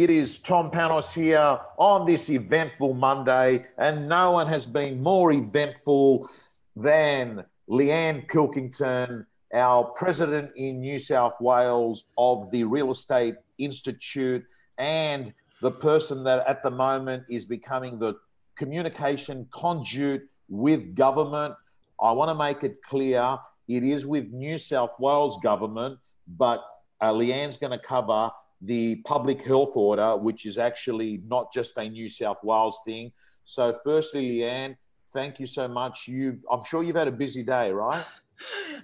It is Tom Panos here on this eventful Monday, and no one has been more eventful than Leanne Pilkington, our president in New South Wales of the Real Estate Institute, and the person that at the moment is becoming the communication conduit with government. I want to make it clear it is with New South Wales government, but uh, Leanne's going to cover the public health order, which is actually not just a New South Wales thing. So, firstly, Leanne, thank you so much. You've, I'm sure you've had a busy day, right?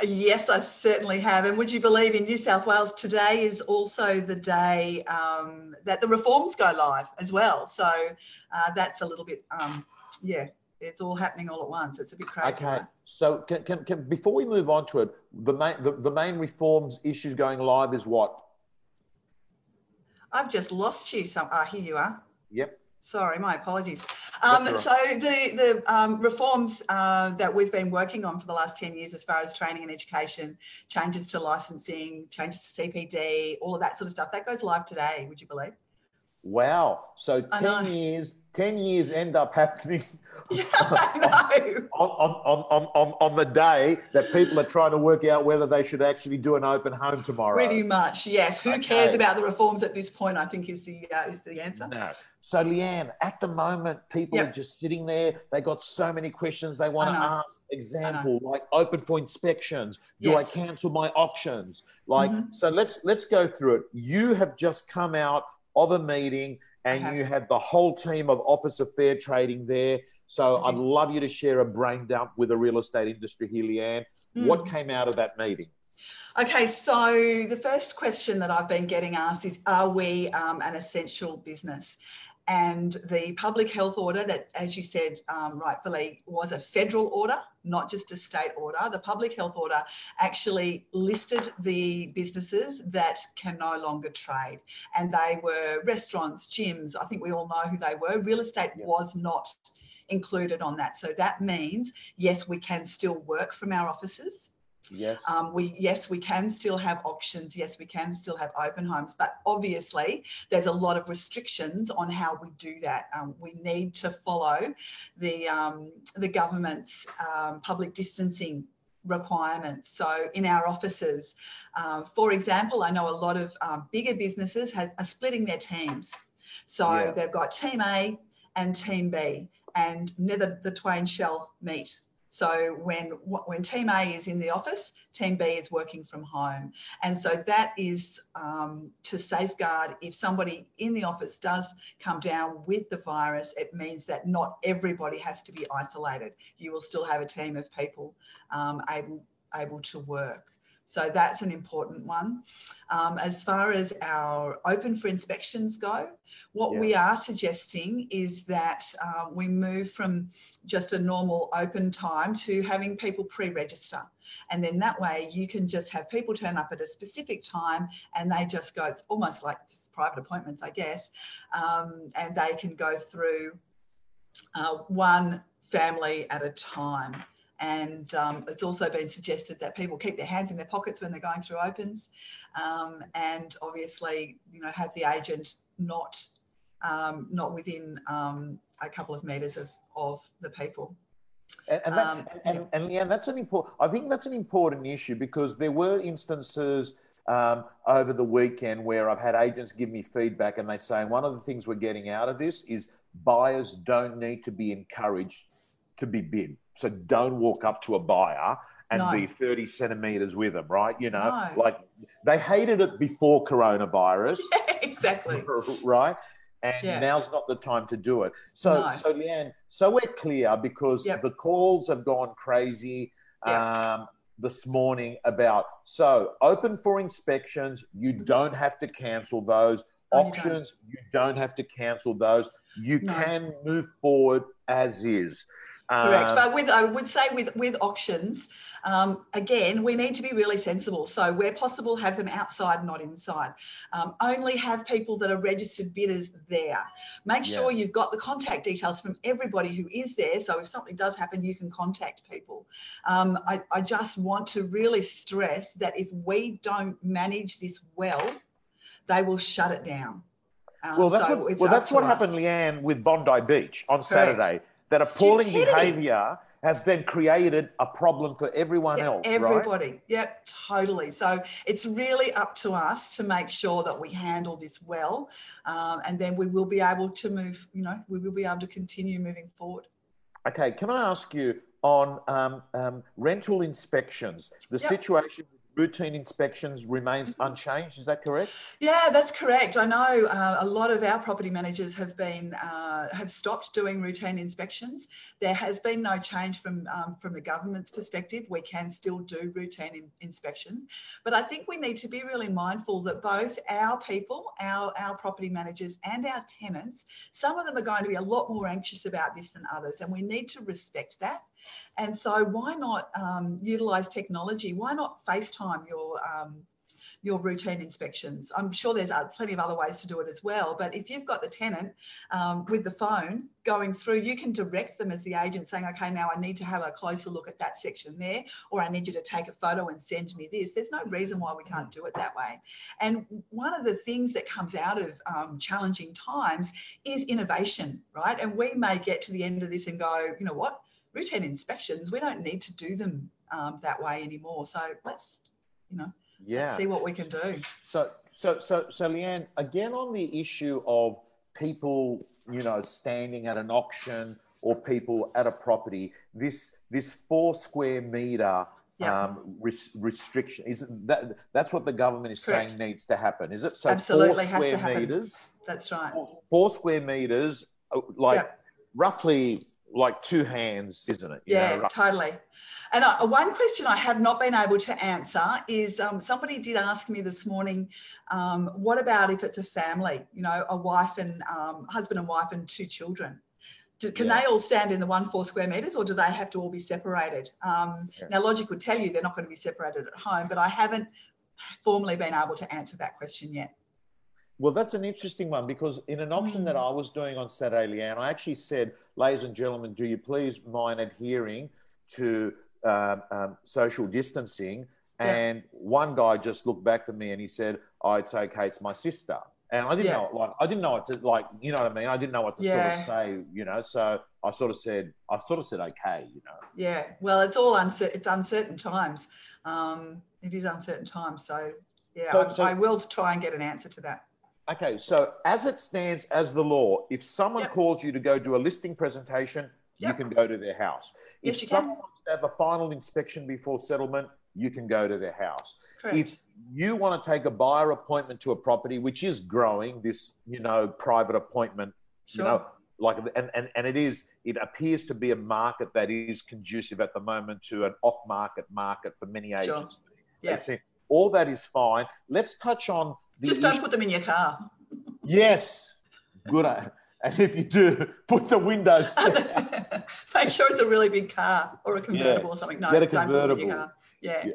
Yes, I certainly have. And would you believe in New South Wales today is also the day um, that the reforms go live as well. So uh, that's a little bit, um, yeah, it's all happening all at once. It's a bit crazy. Okay. Right? So can, can, can, before we move on to it, the main, the, the main reforms issues going live is what? I've just lost you. Some. Ah, here you are. Yep. Sorry, my apologies. Um, right. So the the um, reforms uh, that we've been working on for the last ten years, as far as training and education, changes to licensing, changes to CPD, all of that sort of stuff, that goes live today. Would you believe? Wow. So 10 years, 10 years end up happening yeah, on, on, on, on, on the day that people are trying to work out whether they should actually do an open home tomorrow. Pretty much, yes. Who okay. cares about the reforms at this point? I think is the uh, is the answer. No. So Leanne, at the moment, people yep. are just sitting there. They got so many questions they want to ask. Example, like open for inspections. Do yes. I cancel my auctions? Like, mm-hmm. so let's let's go through it. You have just come out of a meeting and you had the whole team of Office of Fair Trading there. So I'd love you to share a brain dump with the real estate industry here, Leanne. Mm. What came out of that meeting? Okay, so the first question that I've been getting asked is Are we um, an essential business? And the public health order that, as you said um, rightfully, was a federal order, not just a state order. The public health order actually listed the businesses that can no longer trade, and they were restaurants, gyms. I think we all know who they were. Real estate yeah. was not included on that. So that means, yes, we can still work from our offices. Yes. Um, we yes, we can still have auctions. Yes, we can still have open homes, but obviously there's a lot of restrictions on how we do that. Um, we need to follow the um, the government's um, public distancing requirements. So in our offices, uh, for example, I know a lot of um, bigger businesses have, are splitting their teams. So yeah. they've got Team A and Team B, and neither the twain shall meet. So when when Team A is in the office, Team B is working from home, and so that is um, to safeguard if somebody in the office does come down with the virus. It means that not everybody has to be isolated. You will still have a team of people um, able able to work. So that's an important one. Um, as far as our open for inspections go, what yeah. we are suggesting is that uh, we move from just a normal open time to having people pre-register. And then that way you can just have people turn up at a specific time and they just go, it's almost like just private appointments, I guess. Um, and they can go through uh, one family at a time. And um, it's also been suggested that people keep their hands in their pockets when they're going through opens, um, and obviously, you know, have the agent not um, not within um, a couple of meters of of the people. And, and, that, um, and, and, yeah, that's an important. I think that's an important issue because there were instances um, over the weekend where I've had agents give me feedback, and they say one of the things we're getting out of this is buyers don't need to be encouraged to be bid. So don't walk up to a buyer and no. be 30 centimeters with them, right? You know, no. like they hated it before coronavirus. Exactly. Right. And yeah. now's not the time to do it. So, no. so Leanne, so we're clear because yep. the calls have gone crazy yep. um, this morning about so open for inspections. You don't have to cancel those auctions. You don't have to cancel those. You can move forward as is. Correct, um, but with I would say with with auctions, um, again we need to be really sensible. So where possible, have them outside, not inside. Um, only have people that are registered bidders there. Make yeah. sure you've got the contact details from everybody who is there. So if something does happen, you can contact people. Um, I, I just want to really stress that if we don't manage this well, they will shut it down. Um, well, that's so what, well, that's what happened, Leanne, with Bondi Beach on Correct. Saturday. That appalling Stupidity. behaviour has then created a problem for everyone yep, else. Everybody. Right? Yep, totally. So it's really up to us to make sure that we handle this well, um, and then we will be able to move. You know, we will be able to continue moving forward. Okay. Can I ask you on um, um, rental inspections? The yep. situation routine inspections remains mm-hmm. unchanged. Is that correct? Yeah, that's correct. I know uh, a lot of our property managers have been uh, have stopped doing routine inspections. There has been no change from um, from the government's perspective. We can still do routine in, inspection, but I think we need to be really mindful that both our people, our our property managers, and our tenants, some of them are going to be a lot more anxious about this than others, and we need to respect that. And so, why not um, utilize technology? Why not FaceTime your um, your routine inspections. I'm sure there's plenty of other ways to do it as well. But if you've got the tenant um, with the phone going through, you can direct them as the agent saying, okay, now I need to have a closer look at that section there, or I need you to take a photo and send me this. There's no reason why we can't do it that way. And one of the things that comes out of um, challenging times is innovation, right? And we may get to the end of this and go, you know what? routine inspections, we don't need to do them um, that way anymore. So let's, you know, yeah. see what we can do. So, so, so, so, Leanne, again on the issue of people, you know, standing at an auction or people at a property, this this four square meter yep. um, res- restriction is that that's what the government is Correct. saying needs to happen, is it? So absolutely four square meters. That's right. Four, four square meters, uh, like yep. roughly like two hands, isn't it? You yeah, know, totally. And uh, one question I have not been able to answer is um, somebody did ask me this morning, um, what about if it's a family, you know, a wife and um, husband and wife and two children? Do, can yeah. they all stand in the one four square meters or do they have to all be separated? Um, yeah. Now, logic would tell you they're not going to be separated at home, but I haven't formally been able to answer that question yet. Well, that's an interesting one because in an auction mm. that I was doing on Saturday, Leanne, I actually said, ladies and gentlemen, do you please mind adhering to um, um, social distancing? And yeah. one guy just looked back to me and he said, "Oh, it's okay. It's my sister." And I didn't yeah. know, like, I didn't know what to, like, you know what I mean? I didn't know what to yeah. sort of say, you know. So I sort of said, I sort of said, okay, you know. Yeah. Well, it's all uncertain. It's uncertain times. Um, it is uncertain times. So yeah, so, I, so, I will try and get an answer to that. Okay, so as it stands as the law, if someone yep. calls you to go do a listing presentation, yep. you can go to their house. Yes, if someone can. wants to have a final inspection before settlement, you can go to their house. Correct. If you want to take a buyer appointment to a property, which is growing, this you know private appointment, sure. you know, like and, and and it is it appears to be a market that is conducive at the moment to an off-market market for many agents. Sure. Yeah. All that is fine. Let's touch on just don't put them in your car. Yes, good. And if you do, put the windows. Make sure it's a really big car or a convertible yeah. or something. No, Get a convertible. Yeah. yeah.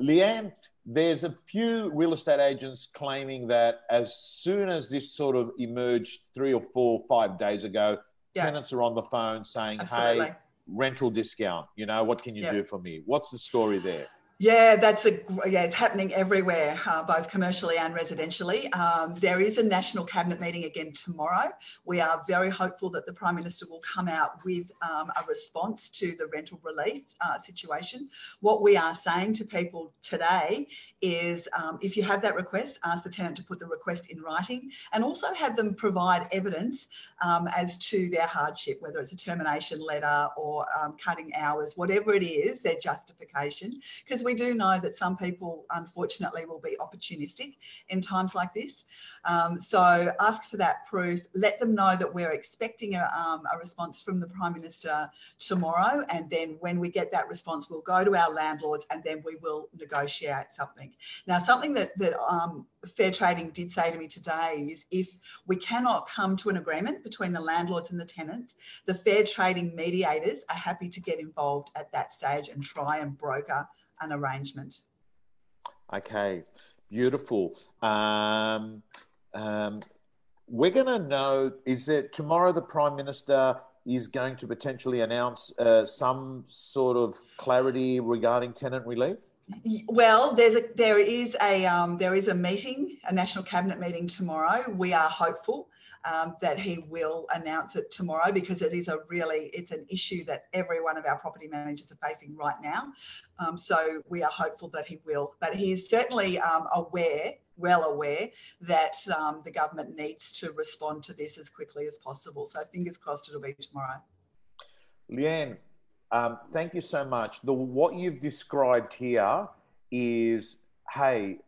Leanne, there's a few real estate agents claiming that as soon as this sort of emerged three or four, five days ago, yeah. tenants are on the phone saying, Absolutely. hey, rental discount, you know, what can you do for me? What's the story there? Yeah, that's a yeah. It's happening everywhere, uh, both commercially and residentially. Um, there is a national cabinet meeting again tomorrow. We are very hopeful that the prime minister will come out with um, a response to the rental relief uh, situation. What we are saying to people today is, um, if you have that request, ask the tenant to put the request in writing, and also have them provide evidence um, as to their hardship, whether it's a termination letter or um, cutting hours, whatever it is, their justification, because we do know that some people, unfortunately, will be opportunistic in times like this. Um, so ask for that proof. Let them know that we're expecting a, um, a, response from the Prime Minister tomorrow. And then when we get that response, we'll go to our landlords and then we will negotiate something. Now, something that, that um, Fair Trading did say to me today is if we cannot come to an agreement between the landlords and the tenants, the fair trading mediators are happy to get involved at that stage and try and broker an arrangement. Okay, beautiful. Um, um, we're going to know is it tomorrow the Prime Minister is going to potentially announce uh, some sort of clarity regarding tenant relief? Well, there's a there is a um, there is a meeting, a national cabinet meeting tomorrow. We are hopeful um, that he will announce it tomorrow because it is a really it's an issue that every one of our property managers are facing right now. Um, so we are hopeful that he will, but he is certainly um, aware, well aware that um, the government needs to respond to this as quickly as possible. So fingers crossed it'll be tomorrow. Leanne, um, thank you so much. The what you've described here is, hey,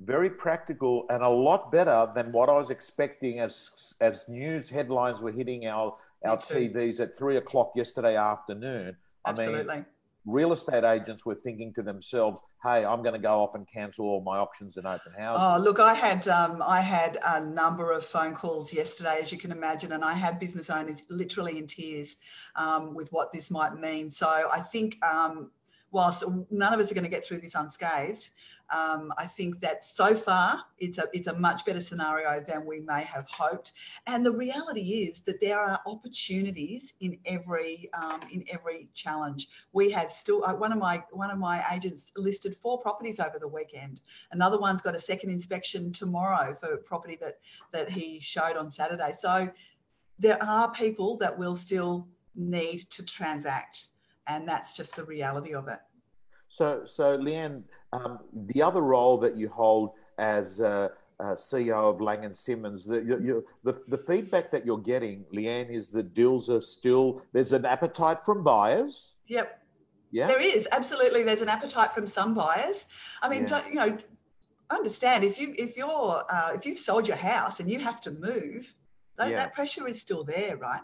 very practical and a lot better than what I was expecting as as news headlines were hitting our our TVs at three o'clock yesterday afternoon. Absolutely. I mean, real estate agents were thinking to themselves, "Hey, I'm going to go off and cancel all my auctions and open houses." Oh, look, I had um, I had a number of phone calls yesterday, as you can imagine, and I had business owners literally in tears um, with what this might mean. So I think um, whilst none of us are going to get through this unscathed, um, I think that so far it's a it's a much better scenario than we may have hoped. And the reality is that there are opportunities in every um, in every challenge. We have still uh, one of my one of my agents listed four properties over the weekend. Another one's got a second inspection tomorrow for a property that that he showed on Saturday. So there are people that will still need to transact and that's just the reality of it. So, so Leanne, um, the other role that you hold as uh, uh, CEO of Laing and Simmons, the, you, the, the feedback that you're getting, Leanne, is that deals are still there's an appetite from buyers. Yep. Yeah. There is absolutely. There's an appetite from some buyers. I mean, yeah. you know, understand if you if you're uh, if you've sold your house and you have to move, that, yeah. that pressure is still there, right?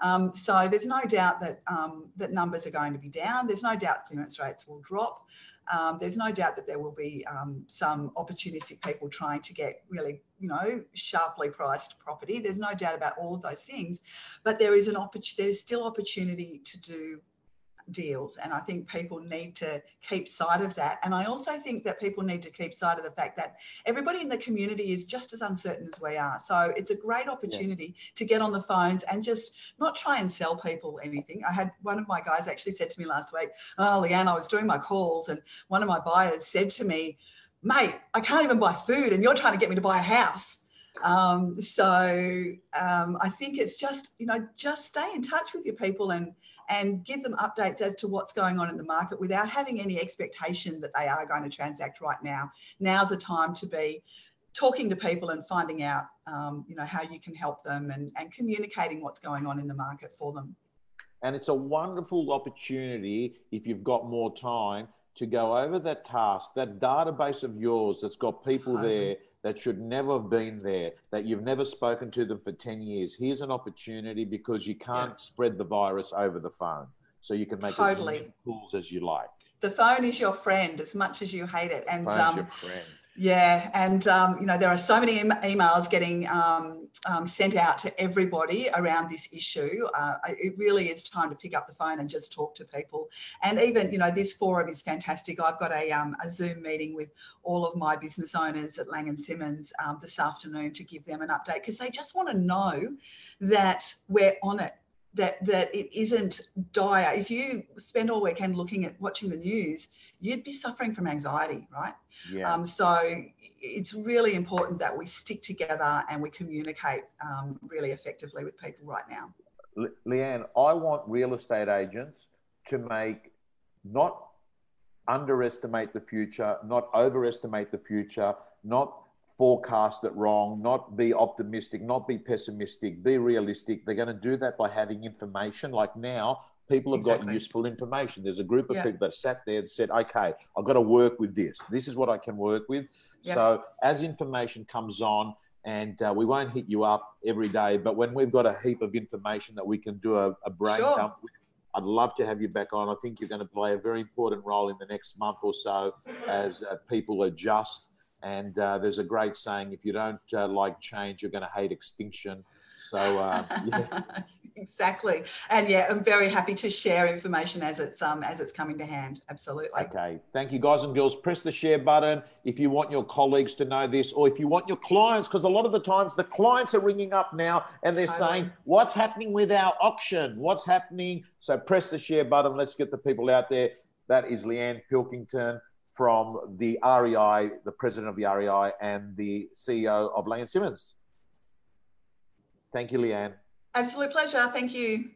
Um, so there's no doubt that um, that numbers are going to be down. There's no doubt clearance rates will drop. Um, there's no doubt that there will be um, some opportunistic people trying to get really, you know, sharply priced property. There's no doubt about all of those things, but there is an opportunity. There's still opportunity to do deals. And I think people need to keep sight of that. And I also think that people need to keep sight of the fact that everybody in the community is just as uncertain as we are. So it's a great opportunity yeah. to get on the phones and just not try and sell people anything. I had one of my guys actually said to me last week, Oh, Leanne, I was doing my calls and one of my buyers said to me, Mate, I can't even buy food and you're trying to get me to buy a house. Um, so um, I think it's just, you know, just stay in touch with your people and and give them updates as to what's going on in the market without having any expectation that they are going to transact right now. Now's a time to be talking to people and finding out, um, you know, how you can help them and, and communicating what's going on in the market for them. And it's a wonderful opportunity if you've got more time to go over that task, that database of yours that's got people there that should never have been there, that you've never spoken to them for 10 years. Here's an opportunity because you can't yeah. spread the virus over the phone. So you can make totally. as many calls as you like. The phone is your friend as much as you hate it. And um, your friend. Yeah, and um, you know there are so many em- emails getting um, um, sent out to everybody around this issue. Uh, it really is time to pick up the phone and just talk to people. And even you know this forum is fantastic. I've got a, um, a Zoom meeting with all of my business owners at Laing and Simmons um, this afternoon to give them an update because they just want to know that we're on it that that it isn't dire. If you spend all weekend looking at watching the news, you'd be suffering from anxiety, right? Yeah. Um, so it's really important that we stick together and we communicate um, really effectively with people right now. Le- Leanne, I want real estate agents to make not underestimate the future, not overestimate the future, not forecast it wrong, not be optimistic, not be pessimistic, be realistic. They're going to do that by having information. Like now, people have exactly. got useful information. There's a group of yeah. people that sat there and said, okay, I've got to work with this. This is what I can work with. Yeah. So as information comes on, and uh, we won't hit you up every day, but when we've got a heap of information that we can do a, a brain sure. dump with, I'd love to have you back on. I think you're going to play a very important role in the next month or so as uh, people adjust and uh, there's a great saying: if you don't uh, like change, you're going to hate extinction. So uh, yeah. exactly, and yeah, I'm very happy to share information as it's um, as it's coming to hand. Absolutely. Okay, thank you, guys and girls. Press the share button if you want your colleagues to know this, or if you want your clients, because a lot of the times the clients are ringing up now and they're totally. saying, "What's happening with our auction? What's happening?" So press the share button. Let's get the people out there. That is Leanne Pilkington from the REI, the president of the REI, and the CEO of and Simmons. Thank you, Leanne. Absolute pleasure. Thank you.